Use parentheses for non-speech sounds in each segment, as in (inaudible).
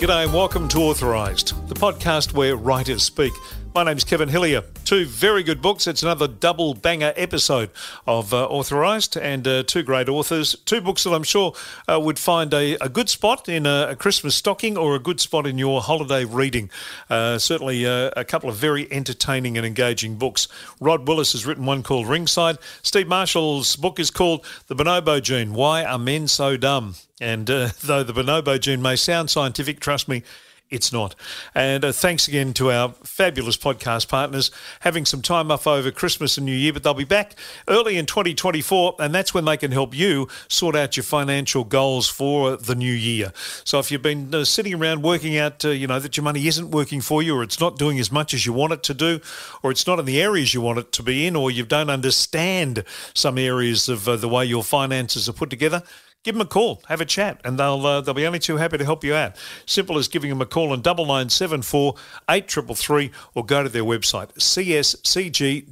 G'day and welcome to Authorised, the podcast where writers speak. My name's Kevin Hillier. Two very good books. It's another double banger episode of uh, Authorised and uh, two great authors. Two books that I'm sure uh, would find a, a, good spot in a, a, Christmas stocking or a good spot in your holiday reading. Uh, certainly uh, a couple of very entertaining and engaging books. Rod Willis has written one called Ringside. Steve Marshall's book is called The Bonobo Gene Why Are Men So Dumb? And uh, (laughs) though the bonobo gene may sound scientific, trust me, it's not. And uh, thanks again to our fabulous podcast partners having some time off over Christmas and New Year, but they'll be back early in 2024, and that's when they can help you sort out your financial goals for the new year. So if you've been uh, sitting around working out, uh, you know, that your money isn't working for you, or it's not doing as much as you want it to do, or it's not in the areas you want it to be in, or you don't understand some areas of uh, the way your finances are put together, give them a call, have a chat, and they'll uh, they'll be only too happy to help you out. Simple as giving them a call on double nine seven four eight triple three, or go to their website cscg.com.au.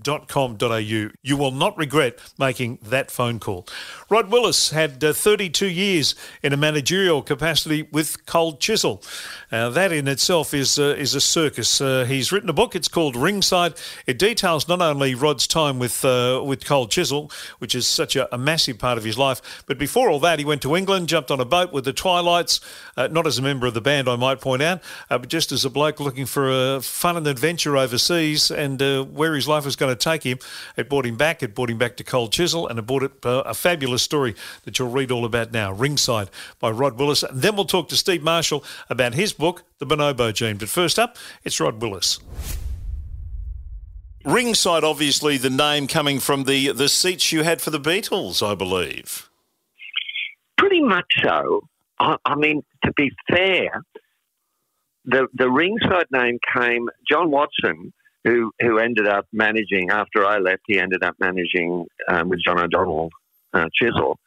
You will not regret making that phone call. Rod Willis had uh, 32 years in a managerial capacity with Cold Chisel. Uh, that in itself is uh, is a circus. Uh, he's written a book. It's called Ringside. It details not only Rod's time with with Cold Chisel, which is such a, a massive part of his life, but before all that he went to England, jumped on a boat with the Twilights, uh, not as a member of the band, I might point out, uh, but just as a bloke looking for a fun and adventure overseas and uh, where his life was going to take him. It brought him back. It brought him back to Cold Chisel, and it brought it uh, a fabulous story that you'll read all about now, Ringside by Rod Willis. And then we'll talk to Steve Marshall about his book, The Bonobo Gene. But first up, it's Rod Willis. Ringside, obviously, the name coming from the, the seats you had for the Beatles, I believe. Pretty much so. I, I mean, to be fair, the the ringside name came. John Watson, who who ended up managing after I left, he ended up managing um, with John O'Donnell uh, Chisel.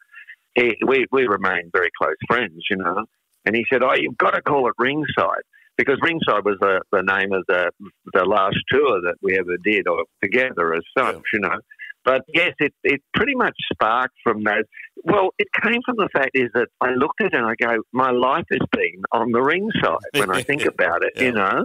He, we we remained very close friends, you know. And he said, "Oh, you've got to call it Ringside." Because Ringside was the, the name of the the last tour that we ever did, or together as such, yeah. you know. But yes, it, it pretty much sparked from that. Well, it came from the fact is that I looked at it and I go, my life has been on the ringside when I think (laughs) about it, yeah. you know,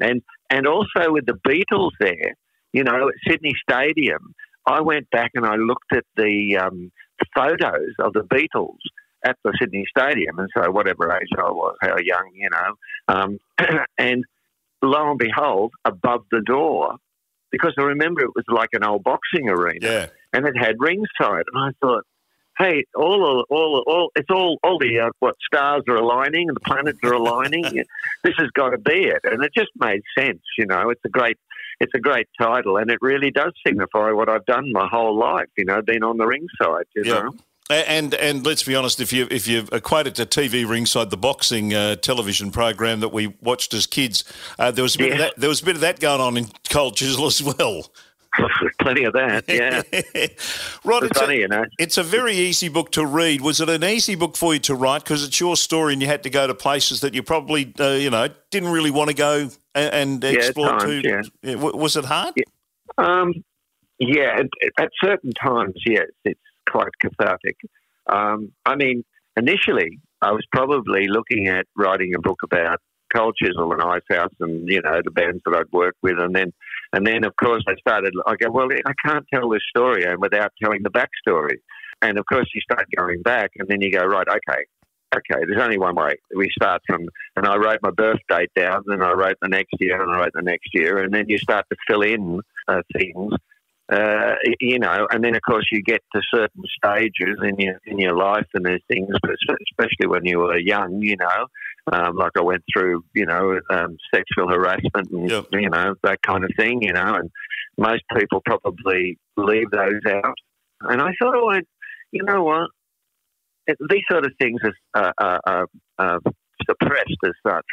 and and also with the Beatles there, you know, at Sydney Stadium, I went back and I looked at the um, photos of the Beatles at the Sydney Stadium, and so whatever age I was, how young, you know, um, (clears throat) and lo and behold, above the door because I remember it was like an old boxing arena, yeah. and it had ringside, and I thought, hey, all, all, all, it's all, all the uh, what stars are aligning and the planets are aligning. (laughs) this has got to be it, and it just made sense. You know, it's a great, it's a great title, and it really does signify what I've done my whole life. You know, been on the ringside. You yeah. know. And and let's be honest, if you if you equate it to TV ringside, the boxing uh, television program that we watched as kids, uh, there was a bit yeah. of that, there was a bit of that going on in Cold Chisel as well. (laughs) Plenty of that, yeah. (laughs) Rod, it's, it's funny, a, you know. It's a very easy book to read. Was it an easy book for you to write because it's your story and you had to go to places that you probably, uh, you know, didn't really want to go and, and yeah, explore times, to? Yeah. Was it hard? Yeah. Um, yeah, at, at certain times, yes. It's quite cathartic. Um, I mean, initially, I was probably looking at writing a book about Chisel and Icehouse and you know the bands that I'd worked with, and then and then of course I started. I go, well, I can't tell this story without telling the backstory, and of course you start going back, and then you go, right, okay, okay, there's only one way. We start from, and I wrote my birth date down, and I wrote the next year, and I wrote the next year, and then you start to fill in uh, things uh, you know, and then of course you get to certain stages in your in your life and there's things, especially when you were young, you know, um, like I went through, you know, um, sexual harassment and yep. you know that kind of thing, you know, and most people probably leave those out. And I thought, oh, you know what, these sort of things are, are, are, are suppressed as such,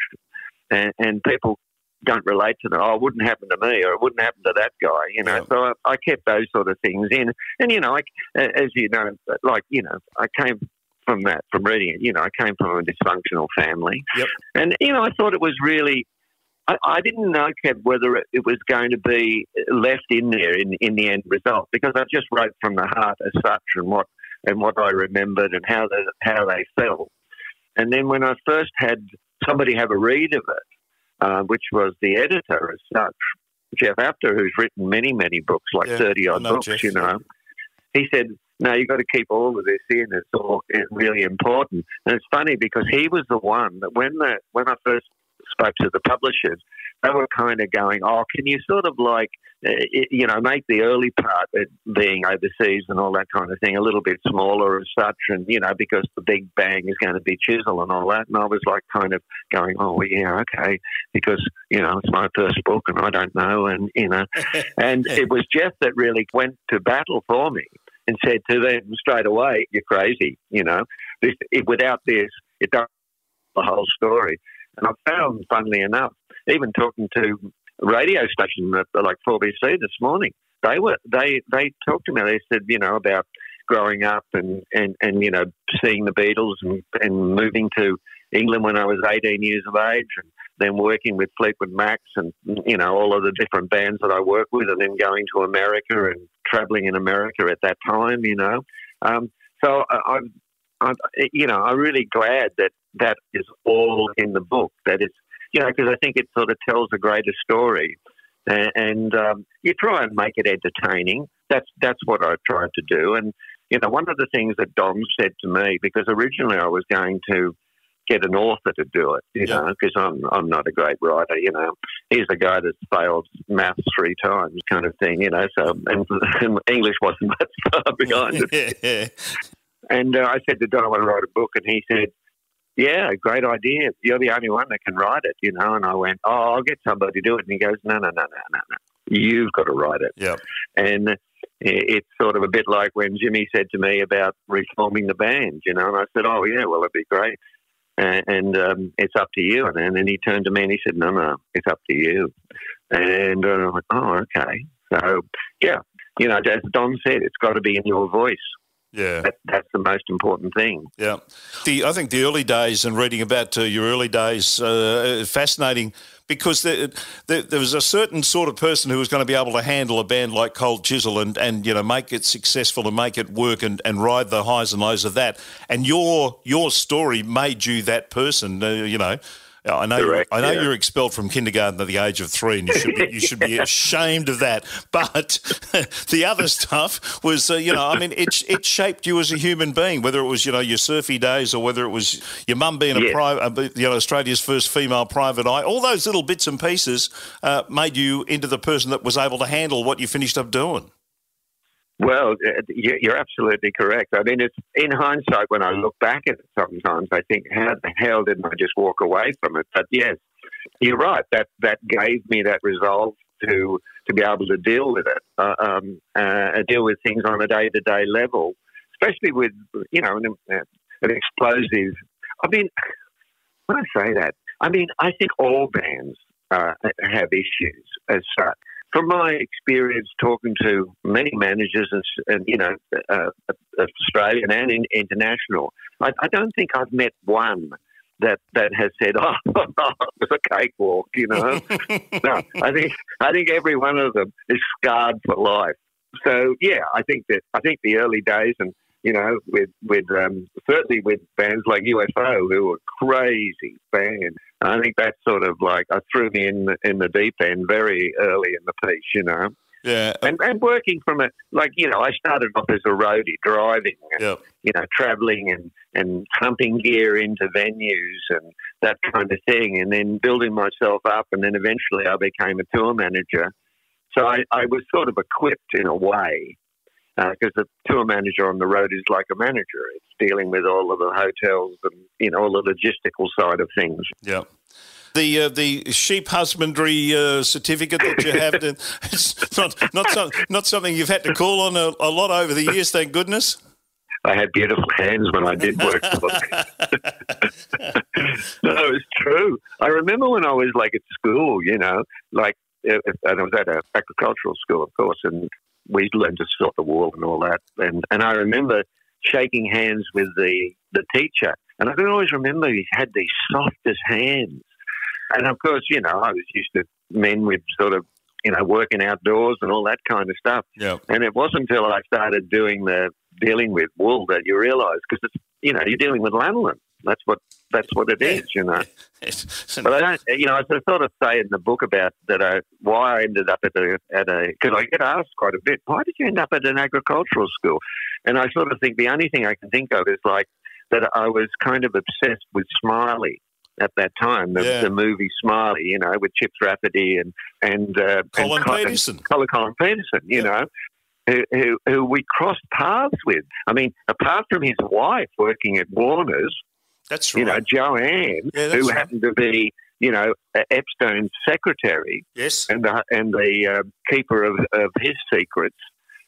and, and people don't relate to them. Oh, it wouldn't happen to me, or it wouldn't happen to that guy. You know, yeah. so I, I, kept those sort of things in. And you know, I, as you know, like you know, I came from that from reading it. You know, I came from a dysfunctional family, yep. and you know, I thought it was really. I, I didn't know, Kev, whether it, it, was going to be left in there in, in the end result because I just wrote from the heart as such and what and what I remembered and how they how they felt. And then when I first had somebody have a read of it, uh, which was the editor as such, Jeff Apter, who's written many, many books, like Yeah, 30 I odd books, Jeff, you yeah. know. He said, no, you've got to keep all of this in. It's all it's really important. And it's funny because he was the one that when the when I first spoke to the publishers, they were kind of going, "Oh, can you sort of like, uh, you know, make the early part uh, being overseas and all that kind of thing a little bit smaller as such, and you know, because the big bang is going to be Chisel and all that." And I was like, kind of going, "Oh, yeah, okay," because you know it's my first book and I don't know, and you know, (laughs) and it was Jeff that really went to battle for me and said to them straight away, "You're crazy," you know. This, it, without this, it doesn't the whole story. And I found, funnily enough, even talking to a radio station like 4BC this morning, they were they they talked to me. They said, you know, about growing up and and, and you know seeing the Beatles and, and moving to England when I was 18 years of age, and then working with Fleetwood Macs and you know all of the different bands that I work with, and then going to America and traveling in America at that time, you know. Um, so I, I'm, I'm, you know, I'm really glad that that is all in the book. That is, you know, because I think it sort of tells a greater story, and, and um, you try and make it entertaining. That's that's what I tried to do, and you know, one of the things that Don said to me, because originally I was going to get an author to do it, you Yeah. know, because I'm I'm not a great writer, you know. He's a guy that's failed maths three times, kind of thing, you know. So and, and (laughs) English wasn't that far behind it. (laughs) And uh, I said to Don, I want to write a book, and he said, "Yeah, great idea. You're the only one that can write it, you know." And I went, "Oh, I'll get somebody to do it." And he goes, "No, no, no, no, no, no. You've got to write it." Yeah. And it's sort of a bit like when Jimmy said to me about reforming the band, you know. And I said, "Oh, yeah, well, it'd be great." And, and um, it's up to you. And then he turned to me and he said, "No, no, it's up to you." And uh, I went, "Oh, okay." So yeah, you know, as Don said, it's got to be in your voice. Yeah. That, that's the most important thing. Yeah, the I think the early days and reading about uh, your early days uh, fascinating because there, there, there was a certain sort of person who was going to be able to handle a band like Cold Chisel and, and you know make it successful and make it work and, and ride the highs and lows of that. And your your story made you that person. Uh, you know. I know. Correct, I know yeah. you're expelled from kindergarten at the age of three, and you should be, you should be (laughs) ashamed of that. But (laughs) the other stuff was, uh, you know, I mean, it it shaped you as a human being. Whether it was, you know, your surfy days, or whether it was your mum being a private, you know, Australia's first female private eye. All those little bits and pieces uh, made you into the person that was able to handle what you finished up doing. Well, uh, you- you're absolutely correct. I mean, it's in hindsight when I look back at it. Sometimes I think, how the hell didn't I just walk away from it? But yes, you're right. That that gave me that resolve to to be able to deal with it, uh, um, uh, deal with things on a day to day level, especially with you know an, uh, an explosive. I mean, when I say that, I mean I think all bands uh, have issues as such from my experience talking to many managers and, and you know, uh, uh, Australian and in, international, I, I don't think I've met one that that has said, (laughs) "Oh, it was a cakewalk," you know. (laughs) no, I think I think every one of them is scarred for life. So yeah, I think that I think the early days and you know with with um, certainly with bands like UFO who were crazy bands. I think that sort of like I threw me in the, in the deep end very early in the piece, you know, Yeah, and and working from a like you know I started off as a roadie driving, and, yeah, you know, traveling and and pumping gear into venues and that kind of thing, and then building myself up, and then eventually I became a tour manager. So I, I was sort of equipped in a way because the tour manager on the road is like a manager. It's dealing with all of the hotels and you know all the logistical side of things. yeah. The uh, the sheep husbandry uh, certificate that you have, to, (laughs) it's not not some, not something you've had to call on a, a lot over the years. Thank goodness. I had beautiful hands when I did work for them. (laughs) no, it's true. I remember when I was like at school, you know, like, uh, and I was at an agricultural school, of course, and we learned to sort the wool and all that. And and I remember shaking hands with the the teacher, and I can always remember he had these softest hands. And of course, you know, I was used to men with sort of, you know, working outdoors and all that kind of stuff. Yeah, And it wasn't until I started doing the dealing with wool that you realise because it's you know you're dealing with lanolin. That's what that's what it is, you know. (laughs) but I don't, you know, I sort of say in the book about that I, why I ended up at a at a because I get asked quite a bit, why did you end up at an agricultural school? And I sort of think the only thing I can think of is like that I was kind of obsessed with Smiley at that time, the, yeah. the movie Smiley, you know, with Chips Rafferty and and uh, Colin and, Peterson, Colin, Colin Peterson, you yeah. know, who, who, who we crossed paths with. I mean, apart from his wife working at Warner's, that's right. You know, Joanne, yeah, who right. happened to be, you know, Epstein's secretary. Yes. And the, and the uh, keeper of, of his secrets.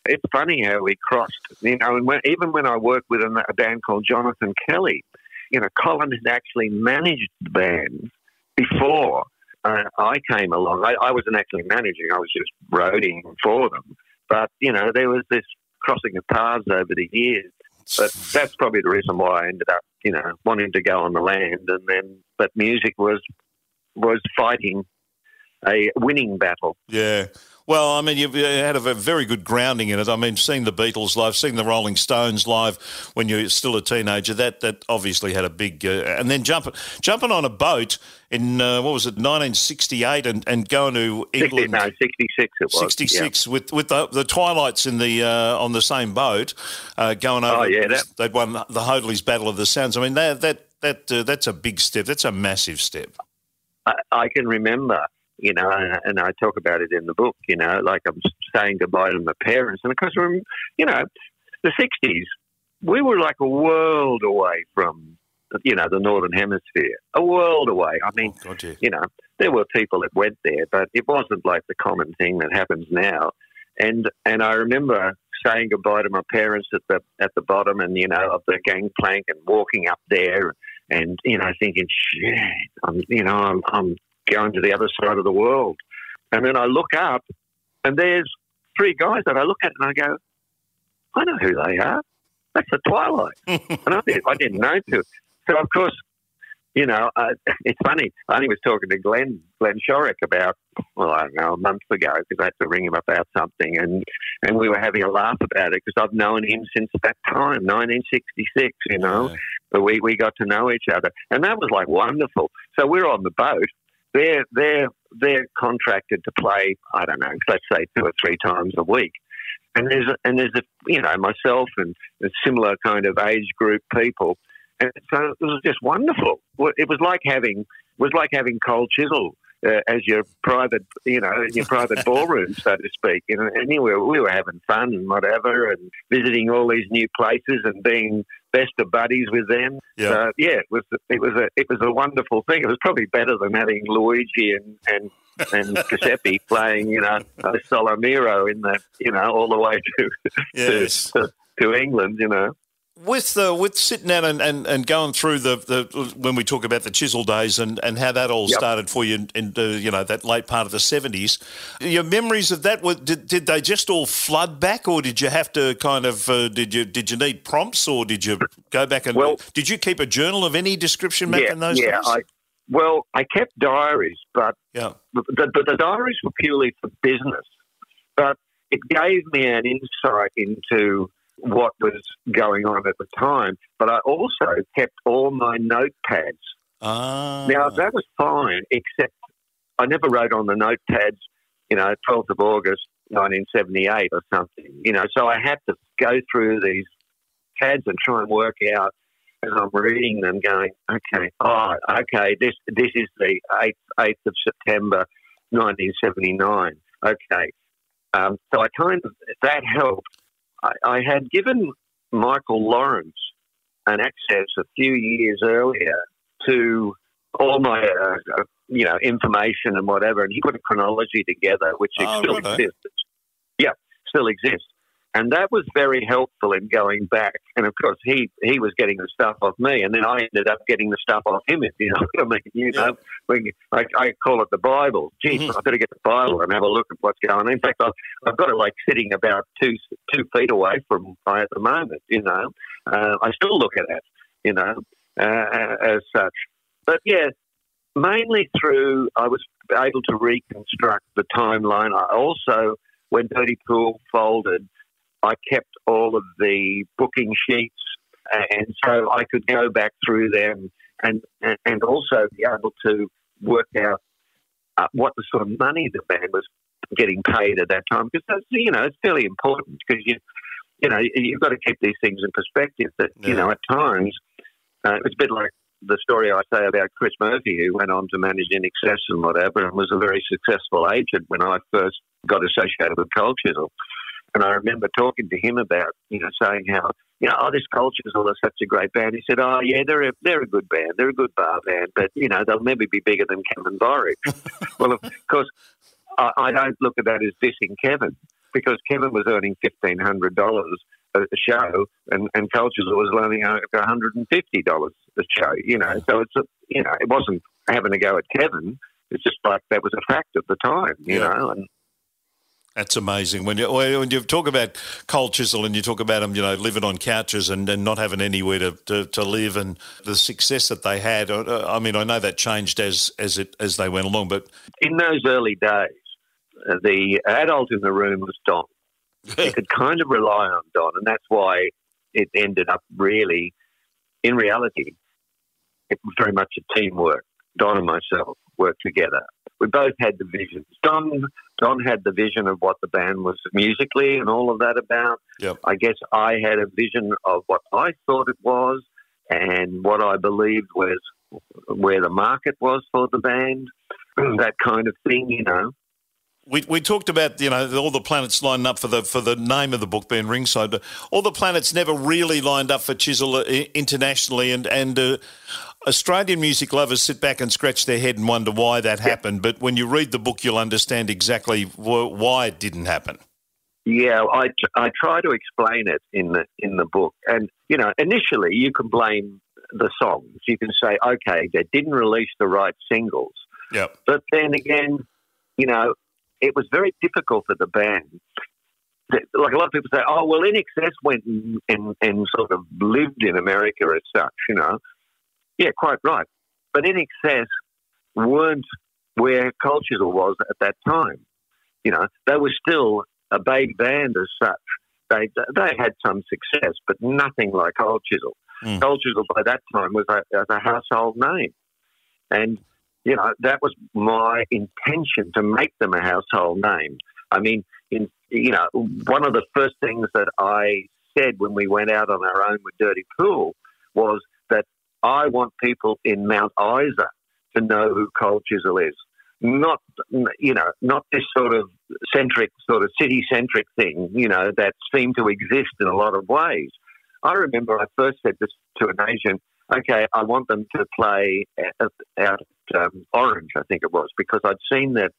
It's funny how we crossed, you know, and when, even when I worked with a, a band called Jonathan Kelly, you know, Colin had actually managed the band before uh, I came along. I, I, wasn't actually managing; I was just roading for them. But you know, there was this crossing of paths over the years. But that's probably the reason why I ended up, you know, wanting to go on the land. And then, but music was was fighting a winning battle. Yeah. Well, I mean, you've had a very good grounding in it. I mean, seeing the Beatles live, seeing the Rolling Stones live when you're still a teenager, that that obviously had a big. Uh, and then jumping jumping on a boat in uh, what was it, 1968, and, and going to England. 60, no, 66 it was. 66 yeah. with with the, the Twilights in the uh, on the same boat, uh, going over. Oh yeah, that... they'd won the Hoadleys Battle of the Sounds. I mean, that that that uh, that's a big step. That's a massive step. I, I can remember you know, and, I talk about it in the book, you know, like I'm saying goodbye to my parents. And of course, we're, you know, the 60s, we were like a world away from, you know, the Northern Hemisphere, a world away. I mean, oh, you know, there were people that went there, but it wasn't like the common thing that happens now. And and I remember saying goodbye to my parents at the at the bottom and you know of the gangplank and walking up there and you know thinking shit I'm you know I'm I'm going to the other side of the world. And then I look up, and there's three guys that I look at, and I go, I know who they are. That's the Twilight. (laughs) and I, did, I didn't know to. So, of course, you know, uh, (laughs) it's funny. I only was talking to Glenn, Glenn Shorrock about, well, I don't know, a month ago because I had to ring him about something, and and we were having a laugh about it because I've known him since that time, 1966. You know, yeah. but we we got to know each other, and that was like wonderful. So we're on the boat, they're they're they're contracted to play. I don't know, let's say two or three times a week. And there's a, and there's a you know myself and a similar kind of age group people, and so it was just wonderful. It was like having it was like having Cold Chisel uh, as your private, you know, in your private (laughs) ballroom, so to speak. You know, anywhere we were having fun and whatever, and visiting all these new places and being best of buddies with them. Yeah, uh, yeah, it was it was a it was a wonderful thing. It was probably better than having Luigi and and and (laughs) Giuseppe playing, you know, Solomiro in the, you know, all the way to, yes. to, to to England, you know with the with sitting down and, and, and going through the, the when we talk about the chisel days and, and how that all yep. started for you in, in the, you know that late part of the seventies, your memories of that were did, did they just all flood back or did you have to kind of uh, did you did you need prompts or did you go back and well, did you keep a journal of any description back yeah, in those yeah, days? I, well, I kept diaries, but yeah, but the, the diaries were purely for business, but it gave me an insight into what was going on at the time. But I also kept all my notepads. Ah. Now, that was fine, except I never wrote on the notepads, you know, 12th of August, 1978 or something, you know, so I had to go through these pads and try and work out as I'm reading them, going, okay, oh, okay, this this is the 8th, 8th of September, 1979. Okay. Um, so I kind of, that helped I, I had given Michael Lawrence an access a few years earlier to all my uh, uh, you know information and whatever, and he put a chronology together, which oh, still right exists. Yeah, still exists. And that was very helpful in going back. And of course, he, he was getting the stuff off me, and then I ended up getting the stuff off him. If you know (laughs) what I mean, you yeah. know, when I, I call it the Bible. Geez, mm-hmm. I better get the Bible and have a look at what's going on. In fact, I've, I've got it like sitting about two two feet away from me at the moment. You know, uh, I still look at it. You know, uh, as such. But yeah, mainly through I was able to reconstruct the timeline. I also, when Dirty Pool folded, I kept all of the booking sheets and so I could go back through them and and also be able to work out uh, what the sort of money the band was getting paid at that time because that's you know it's fairly important because you you know you've got to keep these things in perspective that yeah. you know at times uh, it's a bit like the story I say about Chris Murphy, who went on to manage INXS and whatever, and was a very successful agent when I first got associated with Cold Chisel. And I remember talking to him about, you know, saying how, you know, oh, this Chisel is such a great band. He said, oh, yeah, they're a, they're a good band. They're a good bar band, but, you know, they'll never be bigger than Kevin Borich. (laughs) well, of course, I, I don't look at that as dissing Kevin because Kevin was earning $1,500 a show, and and Cold Chisel was learning uh, one hundred and fifty dollars a show. You know, so it's a, you know it wasn't having to go at Kevin. It's just like that was a fact at the time. You know, and that's amazing. When you when you talk about Cold Chisel and you talk about them, you know, living on couches and, and not having anywhere to, to, to live, and the success that they had. Uh, I mean, I know that changed as as it as they went along, but in those early days, uh, the adult in the room was Don (laughs) you could kind of rely on Don, and that's why it ended up really, in reality, it was very much a teamwork. Don and myself worked together. We both had the visions. Don, Don had the vision of what the band was musically and all of that about. Yep. I guess I had a vision of what I thought it was and what I believed was where the market was for the band, (clears throat) that kind of thing, you know we, we talked about you know all the planets lining up for the for the name of the book being ringside, but all the planets never really lined up for Chisel uh, internationally, and and uh, Australian music lovers sit back and scratch their head and wonder why that happened. But when you read the book, you'll understand exactly why it didn't happen. Yeah, I, I try to explain it in the in the book, and you know initially you can blame the songs. You can say, okay, they didn't release the right singles. Yeah. But then again, you know, it was very difficult for the band. Like a lot of people say, oh, well, INXS went and, and, and sort of lived in America as such, you know. Yeah, quite right. But INXS weren't where Cold Chisel was at that time. You know, they were still a big band as such. They they had some success, but nothing like Cold Chisel. Mm. Cold Chisel by that time was a, was a household name, and you know, that was my intention to make them a household name. I mean, in, you know, one of the first things that I said when we went out on our own with Dirty Pool was I want people in Mount Isa to know who Cold Chisel is. Not, you know, not this sort of centric, sort of city centric thing, you know, that seemed to exist in a lot of ways. I remember I first said this to an agent okay, I want them to play out at um, Orange, I think it was, because I'd seen that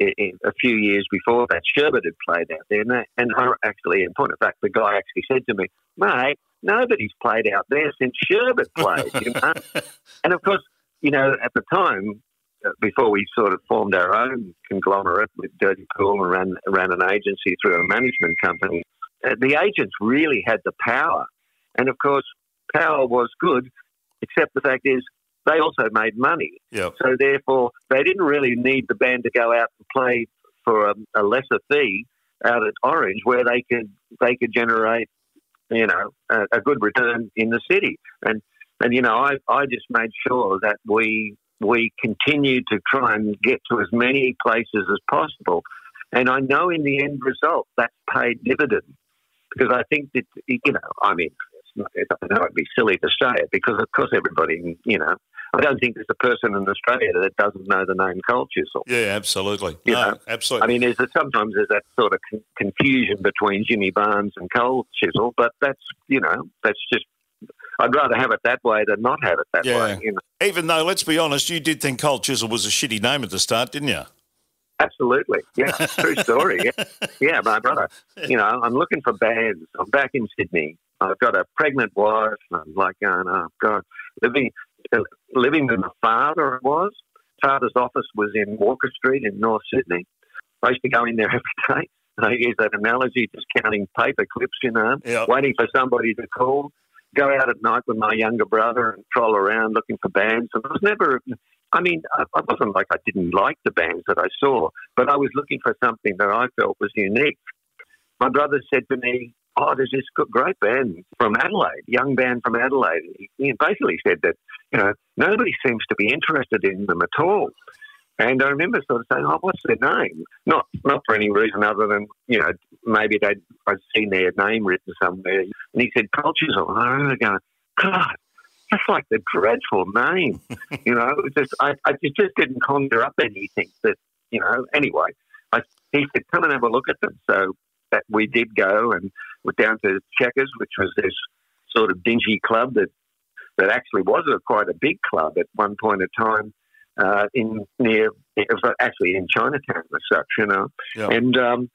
a few years before that Sherbet had played out there. And, and I actually, in point of fact, the guy actually said to me, mate, nobody's played out there since Sherbet played, you know? (laughs) and of course, you know, at the time, uh, before we sort of formed our own conglomerate with Dirty Pool and ran, ran an agency through a management company, uh, the agents really had the power. And of course, power was good Except the fact is, they also made money. Yep. So therefore, they didn't really need the band to go out and play for a, a lesser fee out at Orange, where they could they could generate, you know, a, a good return in the city. And and you know, I I just made sure that we we continued to try and get to as many places as possible. And I know in the end result that's paid dividends because I think that you know, I mean, I know it'd be silly to say it because, of course, everybody, you know, I don't think there's a person in Australia that doesn't know the name Cold Chisel. Yeah, absolutely. You no, know? absolutely. I mean, there's a, sometimes there's that sort of con- confusion between Jimmy Barnes and Cold Chisel, but that's, you know, that's just I'd rather have it that way than not have it that yeah. way. You know? Even though, let's be honest, you did think Cold Chisel was a shitty name at the start, didn't you? Absolutely. Yeah, (laughs) true story. Yeah. yeah, my brother. You know, I'm looking for bands. I'm back in Sydney I've got a pregnant wife. I'm like going, oh God, living living with my father. It was father's office was in Walker Street in North Sydney. I used to go in there (laughs) every day. And I use that analogy, just counting paper clips, you know, yep. waiting for somebody to call. Go out at night with my younger brother and troll around looking for bands. And I was never, I mean, I wasn't like I didn't like the bands that I saw, but I was looking for something that I felt was unique. My brother said to me, oh, there's this great band from Adelaide, young band from Adelaide. He basically said that, you know, nobody seems to be interested in them at all. And I remember sort of saying, "Oh, what's their name?" Not not for any reason other than you know maybe they'd I'd seen their name written somewhere. And he said, "Cold Chisel." And I remember going, "God, that's like the dreadful name." (laughs) you know, it just I, I just didn't conjure up anything that you know. Anyway, I, he said, "Come and have a look at them." So that we did go and we're down to Checkers, which was this sort of dingy club that that actually was a, quite a big club at one point in time uh, in near it was actually in Chinatown as such, you know. Yep. And um,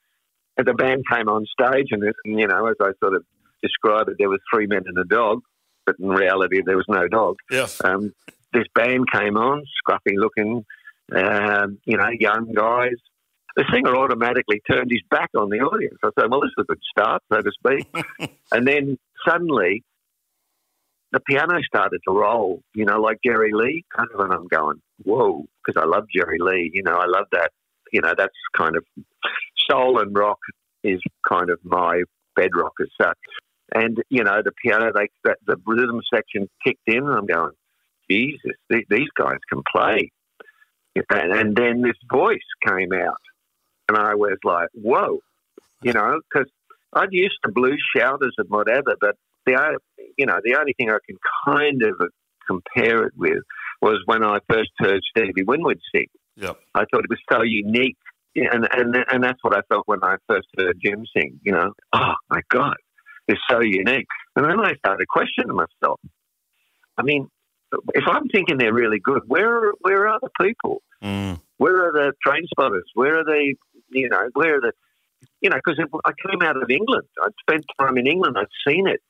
the band came on stage, and, it, and you know, as I sort of described it, there was three men and a dog, but in reality, there was no dog. Yes. Um, this band came on, scruffy looking, um, you know, young guys. The singer automatically turned his back on the audience. I said, "Well, this is a good start, so to speak." (laughs) and then suddenly, the piano started to roll, you know, like Jerry Lee, kind of, and I'm going, whoa, because I love Jerry Lee, you know, I love that, you know, that's kind of soul and rock is kind of my bedrock as such. And, you know, the piano, they, the, the rhythm section kicked in, and I'm going, Jesus, these guys can play. And, and then this voice came out, and I was like, whoa, you know, because I'd used to blue shouters and whatever, but the you know the only thing I can kind of compare it with was when I first heard Stevie Winwood sing. Yep. I thought it was so unique, and and and that's what I felt when I first heard Jim sing. You know, oh my God, it's so unique. And then I started questioning myself. I mean, if I'm thinking they're really good, where are, where are the people? Mm. Where are the train spotters? Where are they? You know, where are the you know, because I came out of England. I'd spent time in England. I'd seen it.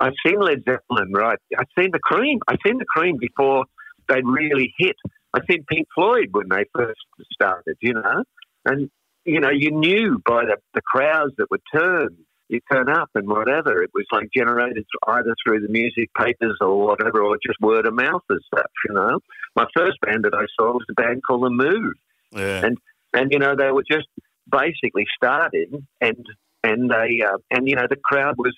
I've seen Led Zeppelin, right? I've seen the Cream. I've seen the Cream before they really hit. I've seen Pink Floyd when they first started, you know, and you know you knew by the, the crowds that would turn, you turn up and whatever. It was like generated either through the music papers or whatever, or just word of mouth as such, you know. My first band that I saw was a band called The Move, yeah. and and you know they were just basically started, and and they uh, and you know the crowd was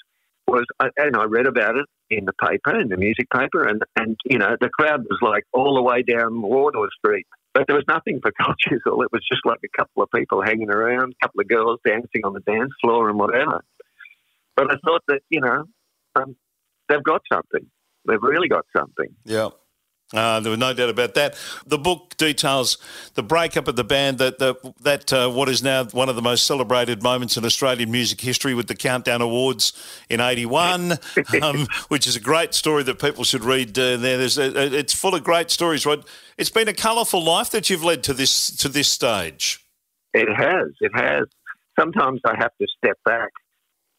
was, and I read about it in the paper, in the music paper, and, and you know, the crowd was like all the way down Wardour Street. But there was nothing for (laughs) Cold Chisel. It was just like a couple of people hanging around, a couple of girls dancing on the dance floor and whatever. But I thought that, you know, um, they've got something. They've really got something. Yeah. Uh, there was no doubt about that. The book details the breakup of the band, that the, that uh, what is now one of the most celebrated moments in Australian music history with the Countdown Awards in '81, (laughs) um, which is a great story that people should read. Uh, there, There's a, it's full of great stories. Rod, it's been a colourful life that you've led to this to this stage. It has. It has. Sometimes I have to step back.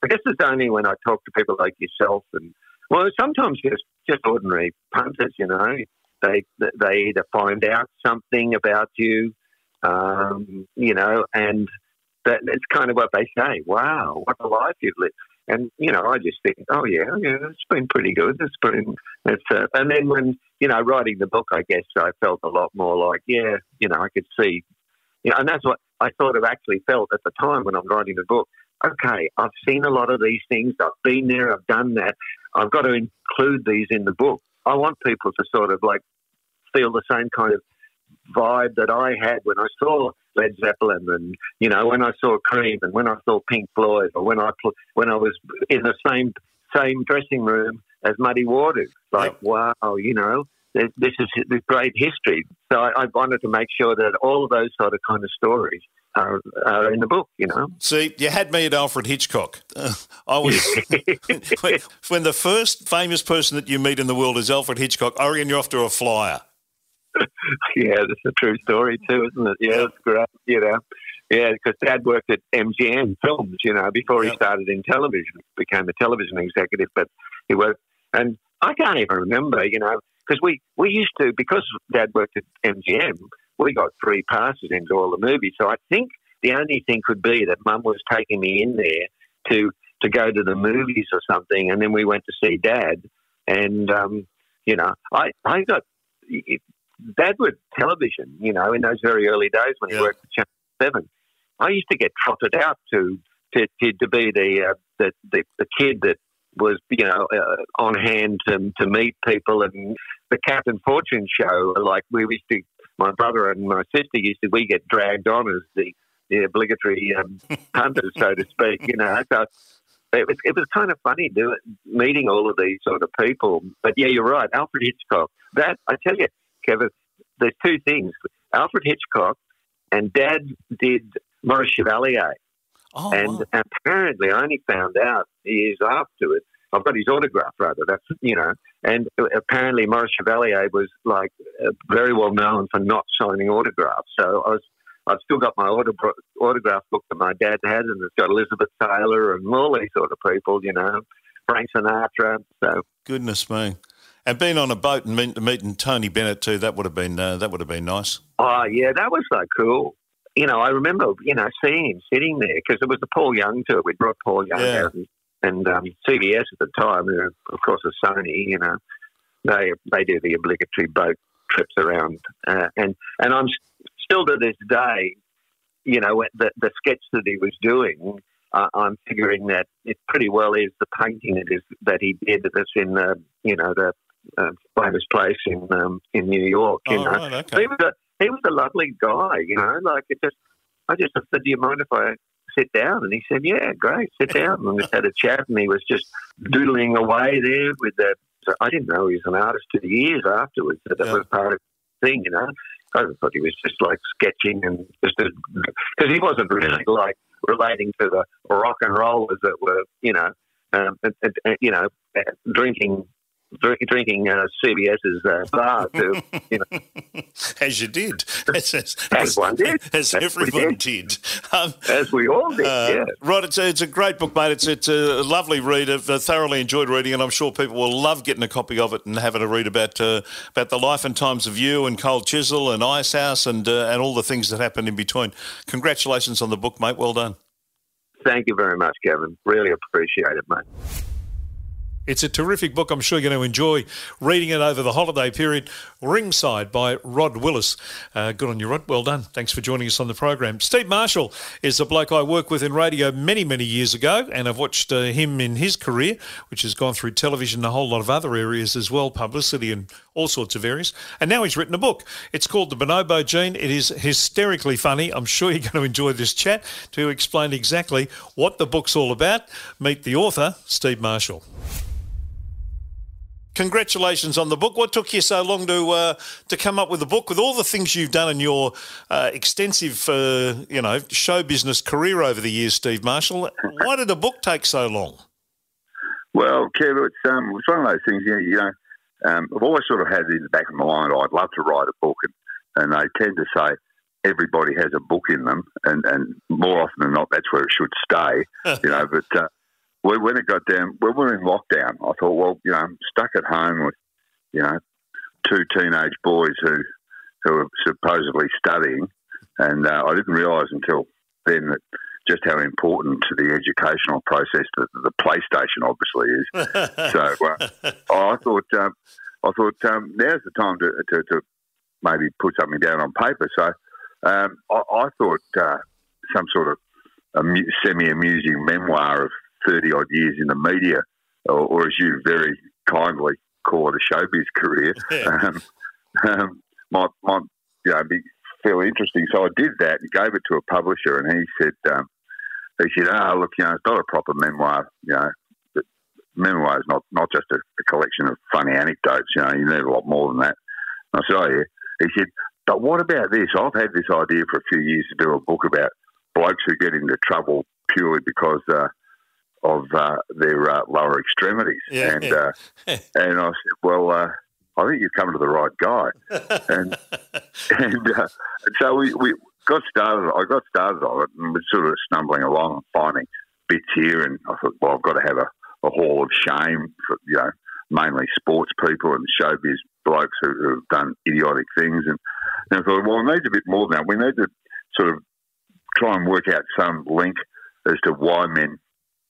I guess it's only when I talk to people like yourself and well, sometimes just just ordinary punters, you know. They they either find out something about you, um, you know, and that it's kind of what they say. Wow, what a life you've lived. And you know, I just think, oh yeah, yeah, it's been pretty good. It's been, it's. Uh, and then when you know, writing the book, I guess I felt a lot more like, yeah, you know, I could see, you know, and that's what I sort of actually felt at the time when I'm writing the book. Okay, I've seen a lot of these things. I've been there. I've done that. I've got to include these in the book. I want people to sort of like feel the same kind of vibe that I had when I saw Led Zeppelin, and you know when I saw Cream, and when I saw Pink Floyd, or when I when I was in the same same dressing room as Muddy Waters. Like, wow, you know, this is this great history. So I, I wanted to make sure that all of those sort of kind of stories are, are in the book, you know. See, you had me at Alfred Hitchcock. Uh, (laughs) I was (laughs) when, when, the first famous person that you meet in the world is Alfred Hitchcock. I reckon you're off to a flyer. (laughs) yeah, that's a true story too, isn't it? Yeah, it's great. You know, yeah, because Dad worked at MGM Films, you know, before yep. he started in television, became a television executive. But he worked, and I can't even remember, you know, because we we used to because Dad worked at MGM we got free passes into all the movies. So I think the only thing could be that Mum was taking me in there to to go to the movies or something, and then we went to see Dad. And um, you know, I I got Dad with television. You know, in those very early days when he yeah. worked at Channel Seven, I used to get trotted out to to, to, to be the, uh, the, the the kid that was you know uh, on hand to, to meet people and the Captain Fortune show. Like we used to, my brother and my sister used to. We get dragged on as the the obligatory um, (laughs) hunters, so to speak. You know, so it was it was kind of funny doing meeting all of these sort of people. But yeah, you're right, Alfred Hitchcock. That I tell you, Kevin, there's two things: Alfred Hitchcock and Dad did Maurice Chevalier. Oh, and wow. apparently, I only found out years afterwards. I've got his autograph, rather. That's you know, and apparently Maurice Chevalier was like uh, very well known for not signing autographs. So I was, I've still got my autograph, autograph book that my dad had, and it's got Elizabeth Taylor and all these sort of people, you know, Frank Sinatra. So Goodness me. And being on a boat and meet, meeting Tony Bennett too, that would have been uh, that would have been nice. Oh, yeah, that was so cool. You know, I remember, you know, seeing him sitting there because it was the Paul Young tour. We brought Paul Young Yeah. out and, and um, CBS at the time, you of course, a Sony, you know, they they do the obligatory boat trips around. Uh, and, and I'm still to this day, you know, the, the sketch that he was doing, uh, I'm figuring that it pretty well is the painting that is that he did that's in the, you know, the uh, famous place in um, in New York. You Oh, know, right, okay. he was a he was a lovely guy, you know. Like it just, I just said, "Do you mind if I sit down?" And he said, "Yeah, great, sit down." And we had a chat, and he was just doodling away there with the. So I didn't know he was an artist till years afterwards. That that Yeah. was part of the thing, you know. I thought he was just like sketching and just because he wasn't really like relating to the rock and rollers that were, you know, um, you know, drinking. Drink, drinking uh, CBS's uh, (laughs) bar too. You know, as you did, as, as, As one did. as As everyone did. Um, as we all did. Uh, yeah. Right, it's a, it's a great book, mate. It's it's a lovely read. I've uh, thoroughly enjoyed reading, and I'm sure people will love getting a copy of it and having a read about uh, about the life and times of you and Cold Chisel and Icehouse and uh, and all the things that happened in between. Congratulations on the book, mate. Well done. Thank you very much, Kevin. Really appreciate it, mate. It's a terrific book. I'm sure you're going to enjoy reading it over the holiday period. Ringside by Rod Willis. Uh, good on you, Rod. Well done. Thanks for joining us on the program. Steve Marshall is a bloke I worked with in radio many, many years ago, and I've watched uh, him in his career, which has gone through television and a whole lot of other areas as well, publicity and all sorts of areas. And now he's written a book. It's called The Bonobo Gene. It is hysterically funny. I'm sure you're going to enjoy this chat to explain exactly what the book's all about. Meet the author, Steve Marshall. Congratulations on the book. What took you so long to uh, to come up with the book? With all the things you've done in your uh, extensive, uh, you know, show business career over the years, Steve Marshall, why did a book take so long? Well, Kev, it's, um, it's one of those things, you know, you know um, I've always sort of had it in the back of my mind, I'd love to write a book, and, and they tend to say everybody has a book in them, and, and more often than not, that's where it should stay, (laughs) you know, but uh, when when it got down, when we were in lockdown, I thought, well, you know, I'm stuck at home with, you know, two teenage boys who, who are supposedly studying, and uh, I didn't realise until then that just how important to the educational process that the PlayStation obviously is. (laughs) so uh, I thought, um, I thought um, now's the time to, to, to maybe put something down on paper. So um, I, I thought uh, some sort of amu- semi-amusing memoir of thirty odd years in the media, or, or as you very kindly call it, a showbiz career, (laughs) um, um, might might you know be fairly interesting. So I did that and gave it to a publisher, and he said, um, he said, "Oh, look, you know, it's not a proper memoir. You know, memoir is not not just a, a collection of funny anecdotes. You know, you need a lot more than that." And I said, "Oh yeah." He said, "But what about this? I've had this idea for a few years to do a book about blokes who get into trouble purely because." Uh, of uh, their uh, lower extremities, Yeah. and uh, (laughs) and I said, "Well, uh, I think you've come to the right guy." and (laughs) and, uh, and so we, we got started. I got started on it and was sort of stumbling along and finding bits here. And I thought, well, I've got to have a, a hall of shame for you know mainly sports people and showbiz blokes who, who've done idiotic things. And, and I thought, well, we need a bit more than that. We need to sort of try and work out some link as to why men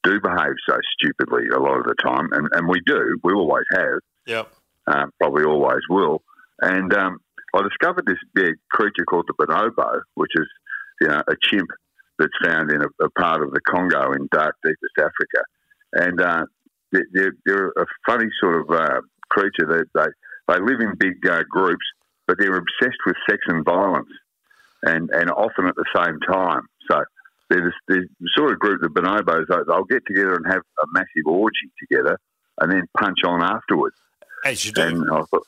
do behave so stupidly a lot of the time, and, and we do. We always have Yep. um, probably always will. And um, I discovered this big creature called the bonobo, which is you know a chimp that's found in a, a, part of the Congo in dark, deepest Africa. And uh, they're, they're, a funny sort of uh, creature. They, they, they live in big uh, groups, but they're obsessed with sex and violence, and, and often at the same time. So they're the, sort of group, the bonobos, they'll get together and have a massive orgy together and then punch on afterwards. As you do. And I thought,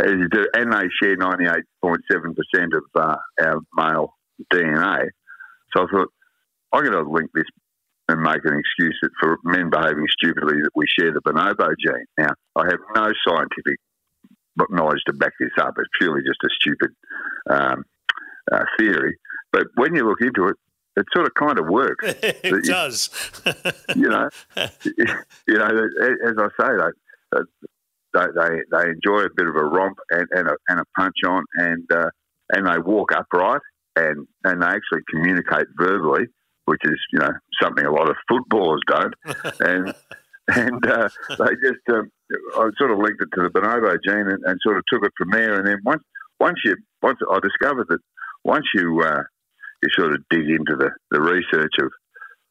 as you do, and they share 98.7% of uh, our male DNA. So I thought, I'm going to link this and make an excuse that for men behaving stupidly that we share the bonobo gene. Now, I have no scientific knowledge to back this up. It's purely just a stupid um, uh, theory. But when you look into it, it sort of kind of works. (laughs) it you, does. (laughs) you know, (laughs) you know, as I say, they, they, they, they enjoy a bit of a romp and, and, a, and a punch on, and uh, and they walk upright, and, and they actually communicate verbally, which is you know something a lot of footballers don't, and and uh, they just um, I sort of linked it to the bonobo gene and, and, sort of took it from there, and then once once you once I discovered that once you uh, you sort of dig into the, the research of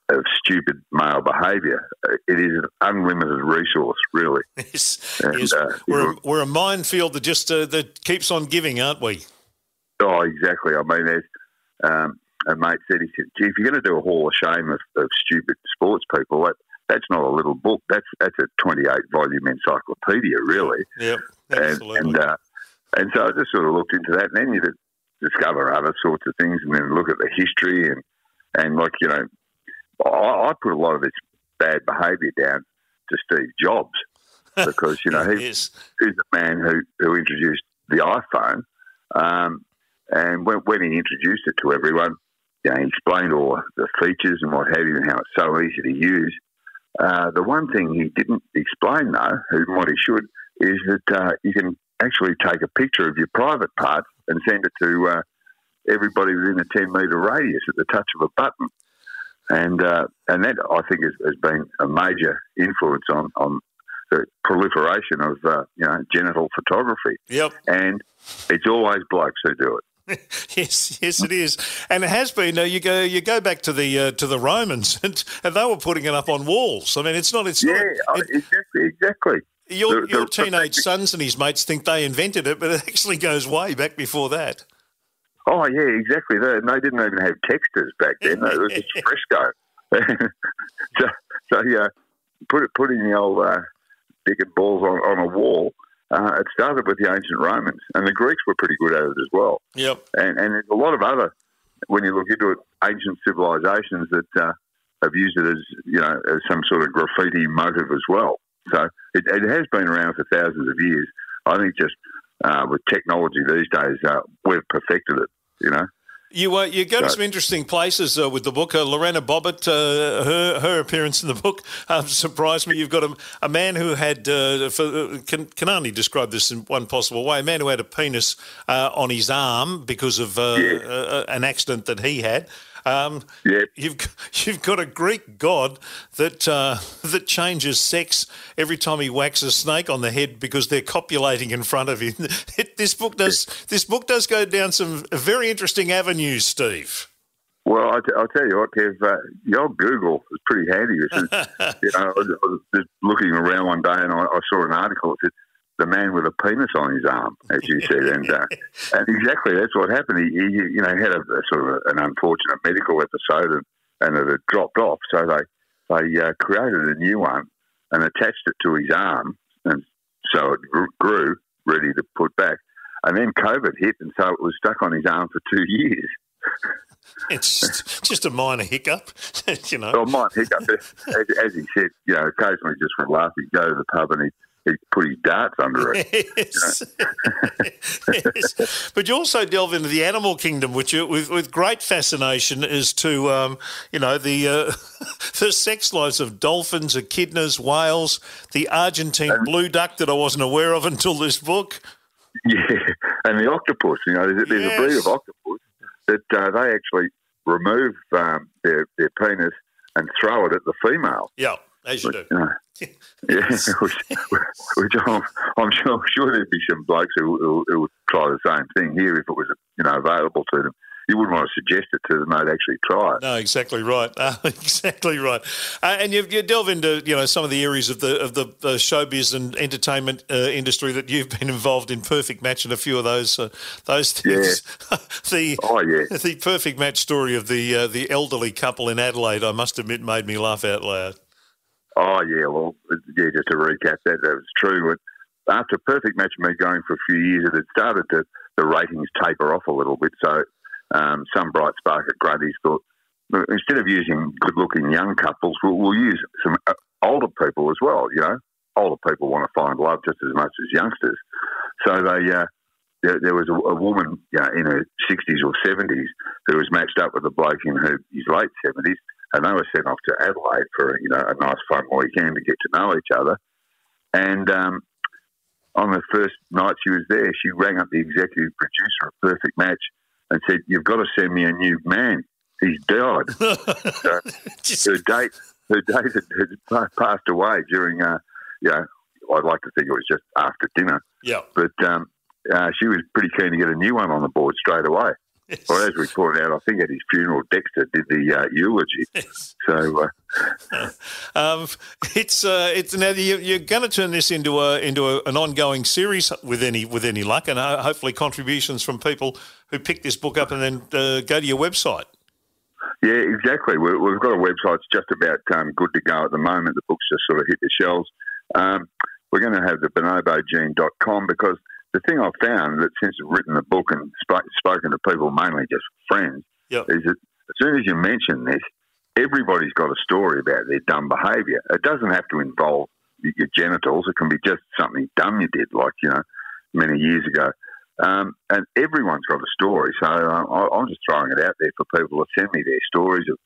of stupid male behaviour. It is an unlimited resource, really. (laughs) Yes, and, yes. Uh, we're, a, we're a minefield that just uh, that keeps on giving, aren't we? Oh, exactly. I mean, there's um, a mate said he said, "Gee, if you're going to do a hall of shame of, of stupid sports people, that, that's not a little book. That's that's a 28 volume encyclopedia, really." Yeah, absolutely. And and, uh, and so I just sort of looked into that, and then you discover other sorts of things, and then look at the history and and like you know I, I put a lot of this bad behaviour down to Steve Jobs (laughs) because you know he, he's the man who, who introduced the iPhone, um, and when, when, he introduced it to everyone, you know, he explained all the features and what have you, and how it's so easy to use. Uh, the one thing he didn't explain, though, and what he should, is that uh, you can actually take a picture of your private parts and send it to uh, everybody within a 10 metre radius at the touch of a button and uh, and that I think has, has, been a major influence on on the proliferation of uh, you know genital photography. Yep. And it's always blokes who do it. (laughs) yes, yes, it is, and it has been. Uh, you go, you go back to the uh, to the Romans, (laughs) and, and they were putting it up on walls. I mean, it's not. It's yeah, not, it, exactly, exactly. Your, the, your the, teenage the, sons and his mates think they invented it, but it actually goes way back before that. Oh yeah, exactly. They, they didn't even have texters back then. it was just (laughs) fresco. (laughs) so, so yeah, put it, putting the old uh, balls on, on a wall. Uh, it started with the ancient Romans, and the Greeks were pretty good at it as well. Yep. And and there's a lot of other, when you look into it, ancient civilizations that uh, have used it as you know as some sort of graffiti motive as well. So it, it has been around for thousands of years. I think just uh, with technology these days, uh, we've perfected it. You know. You uh, you go to some interesting places uh, with the book. Uh, Lorena Bobbitt, uh, her her appearance in the book (laughs) um, surprised me. You've got a, a man who had uh, for, uh, can can only describe this in one possible way. A man who had a penis on his arm because of yeah. an accident that he had. Um, yeah. You've (laughs) you've got a Greek god that uh, (laughs) that changes sex every time he whacks a snake on the head because they're copulating in front of him. (laughs) It, this book does this book does go down some very interesting avenues, Steve. Well, I t- I'll tell you what, Kev, uh, your Google is pretty handy. you know, I was, I was, just looking around one day and I, I saw an article that said the man with a penis on his arm, as you said, and uh, (laughs) and exactly that's what happened. He, he you know had a, a sort of an unfortunate medical episode, and, and it had dropped off. So they they uh, created a new one and attached it to his arm, and so it grew, ready to put back. And then COVID hit, and so it was stuck on his arm for two (laughs) years. It's just a minor hiccup, (laughs) you know. Well, minor hiccup. as, as, he said, you know, occasionally just for a laugh, he'd go to the pub and he'd he put his darts under it. Yes. yes. (laughs) But you also delve into the animal kingdom, which you, with, with great fascination is to, um, you know, the uh, (laughs) the sex lives of dolphins, echidnas, whales, the Argentine and, blue duck that I wasn't aware of until this book. Yeah, and the octopus. You know, there's, there's yes. a breed of octopus that uh, they actually remove um, their, their penis and throw it at the female. Yeah, as you do. You know, yeah, (laughs) which, which I'm, I'm, sure, sure, there'd be some blokes who, who, who, would try the same thing here if it was you know available to them. you wouldn't want to suggest it to them; they'd actually try it. No, exactly right. (laughs) Uh, exactly right. Uh, and you, you, delve into you know some of the areas of the of the, the showbiz and entertainment uh, industry that you've been involved in. Perfect Match and a few of those uh, those things. Yeah. (laughs) the oh yeah, the Perfect Match story of the uh, the elderly couple in Adelaide. I must admit, made me laugh out loud. Oh yeah, well yeah. Just to recap that, that was true. After a Perfect Match me going for a few years, it had started to the ratings taper off a little bit. So um, some bright spark at Grundy's thought instead of using good-looking young couples, we'll, we'll use some uh, older people as well. You know, older people want to find love just as much as youngsters. So they uh, there, there, was a, a woman you know, in her sixties or seventies who was matched up with a bloke in her his late seventies, and they were sent off to Adelaide for you know a nice fun weekend to get to know each other. And um, on the first night she was there, she rang up the executive producer of Perfect Match and said, "You've got to send me a new man. He's died." (laughs) so her date, her date had, had, passed away during, uh, you know, I'd like to think it was just after dinner. Yeah, but um, uh, she was pretty keen to get a new one on the board straight away. Yes. Or as we pointed out, I think at his funeral, Dexter did the uh, eulogy. (laughs) Yes. So uh, (laughs) um, it's uh, it's now you're going to turn this into a into a, an ongoing series with any with any luck, and uh, hopefully contributions from people who pick this book up and then uh, go to your website. Yeah, exactly. we have got a website. It's just about um, good to go at the moment. The book's just sort of hit the shelves. Um, we're going to have the bonobogene.com because the thing I've found that since I've written the book and sp- spoken to people, mainly just friends, yep. is that as soon as you mention this, everybody's got a story about their dumb behaviour. It doesn't have to involve your genitals. It can be just something dumb you did, like you know, many years ago. Um, and everyone's got a story, so uh, I, am just throwing it out there for people to send me their stories of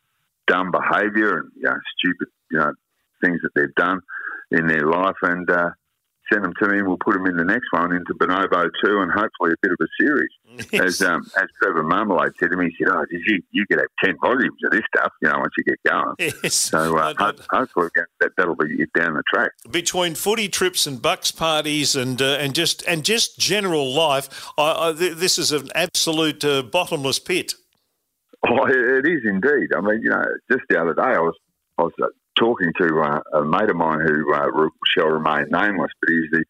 dumb behaviour and you know, stupid, you know, things that they've done in their life, and uh, send them to me. And we'll put them in the next one into Bonobo two, and hopefully a bit of a series. (laughs) Yes. As um, as Trevor Marmalade said to me, he said, "Oh, did you you could have ten volumes of this stuff, you know, once you get going." (laughs) Yes. So uh, ho- hopefully that that'll be it down the track. Between footy trips and bucks parties and uh, and just and just general life, I, I, this is an absolute uh, bottomless pit. Oh, it is indeed. I mean, you know, just the other day I was I was uh, talking to uh, a mate of mine who uh, shall remain nameless, but he's the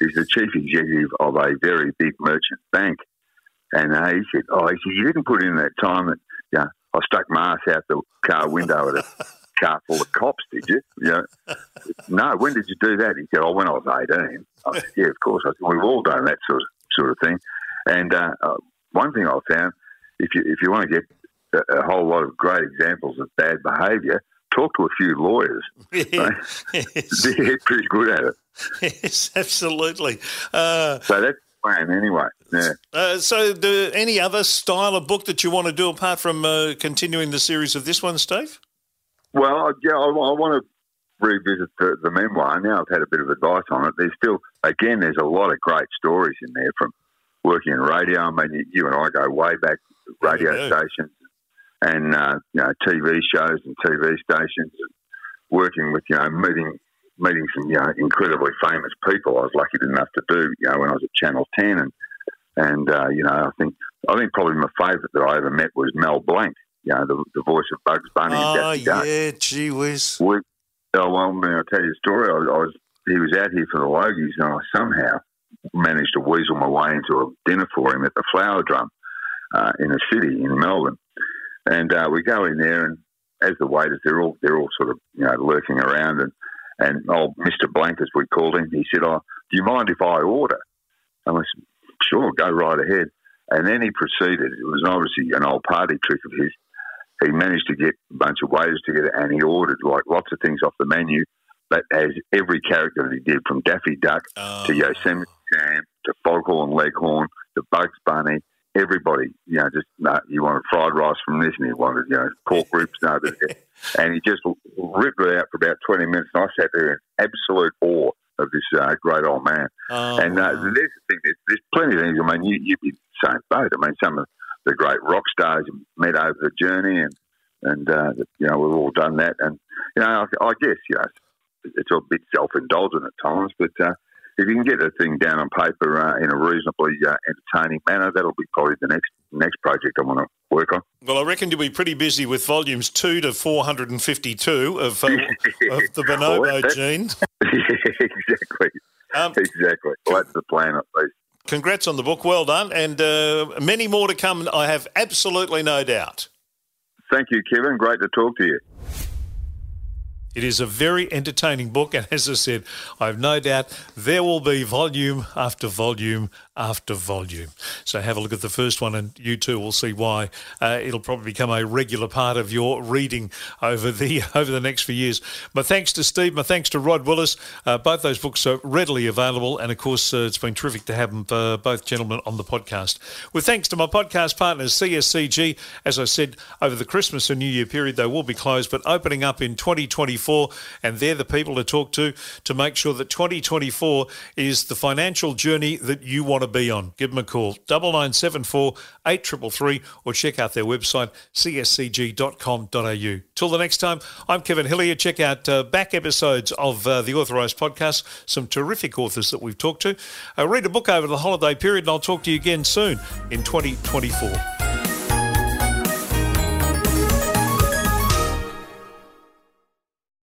he's the chief executive of a very big merchant bank, and uh, he said, "Oh, he said you didn't put in that time that you know, I stuck my ass out the car window at a (laughs) car full of cops, did you? You know, no. When did you do that? He said, "Oh, when I was 18. I said, "Yeah, of course." I said, "We've all done that sort of sort of thing." And uh, uh, one thing I found, if you if you want to get a, a whole lot of great examples of bad behaviour talk to a few lawyers. (laughs) yes. (laughs) They're pretty good at it. Yes, absolutely. Uh, so that's plan anyway. Yeah. Uh, so, do, any other style of book that you want to do apart from uh, continuing the series of this one, Steve? Well, yeah, I, I want to revisit the, the, memoir. Now I've had a bit of advice on it. There's still, again, there's a lot of great stories in there from working in radio. I mean, you, you and I go way back, radio yeah. stations, and uh, you know TV shows and TV stations, and working with you know meeting meeting some you know incredibly famous people. I was lucky enough to do you know when I was at Channel Ten, and and uh, you know I think I think probably my favourite that I ever met was Mel Blanc. You know the, the voice of Bugs Bunny. Oh and yeah, gee whiz. We, oh, well, I mean, I'll tell you a story. I, I was he was out here for the Logies, and I somehow managed to weasel my way into a dinner for him at the Flower Drum uh, in the city in Melbourne. And uh, we go in there, and as the waiters, they're all they're all sort of you know lurking around, and and old Mister Blanc, as we called him, he said, "Oh, do you mind if I order?" And I said, "Sure, go right ahead." And then he proceeded. It was obviously an old party trick of his. He managed to get a bunch of waiters together, and he ordered like lots of things off the menu. But as every character that he did, from Daffy Duck oh. to Yosemite Sam to Foghorn Leghorn to Bugs Bunny everybody, you know, just no, you wanted fried rice from this, and he wanted, you know, pork (laughs) ribs, no, and he just ripped it out for about twenty minutes. And I sat there in absolute awe of this uh, great old man. Oh, and uh, there's the thing, there's, there's, plenty of things. I mean, you, you'd be the same boat. I mean, some of the great rock stars met over the journey, and and uh, you know, we've all done that. And you know, I, I guess you know, it's a bit self indulgent at times, but uh, if you can get the thing down on paper uh, in a reasonably uh, entertaining manner, that'll be probably the next next project I want to work on. Well, I reckon you'll be pretty busy with volumes two to four hundred and fifty-two of, uh, (laughs) of the Bonobo well, gene. (laughs) (laughs) exactly. Um, exactly. Well, that's the plan at least. Congrats on the book. Well done. And uh, many more to come, I have absolutely no doubt. Thank you, Kevin. Great to talk to you. It is a very entertaining book, and as I said, I have no doubt there will be volume after volume after volume. So have a look at the first one, and you too will see why uh, it'll probably become a regular part of your reading over the (laughs) over the next few years. My thanks to Steve. My thanks to Rod Willis. Uh, both those books are readily available, and of course, uh, it's been terrific to have them, uh, both gentlemen on the podcast. With thanks to my podcast partners, CSCG. As I said, over the Christmas and New Year period, they will be closed, but opening up in 2024, and they're the people to talk to to make sure that 2024 is the financial journey that you want to to be on, give them a call, 9974 8333, or check out their website, cscg.com.au. Till the next time, I'm Kevin Hillier. Check out uh, back episodes of uh, the Authorised Podcast, some terrific authors that we've talked to. Uh, read a book over the holiday period, and I'll talk to you again soon in 2024.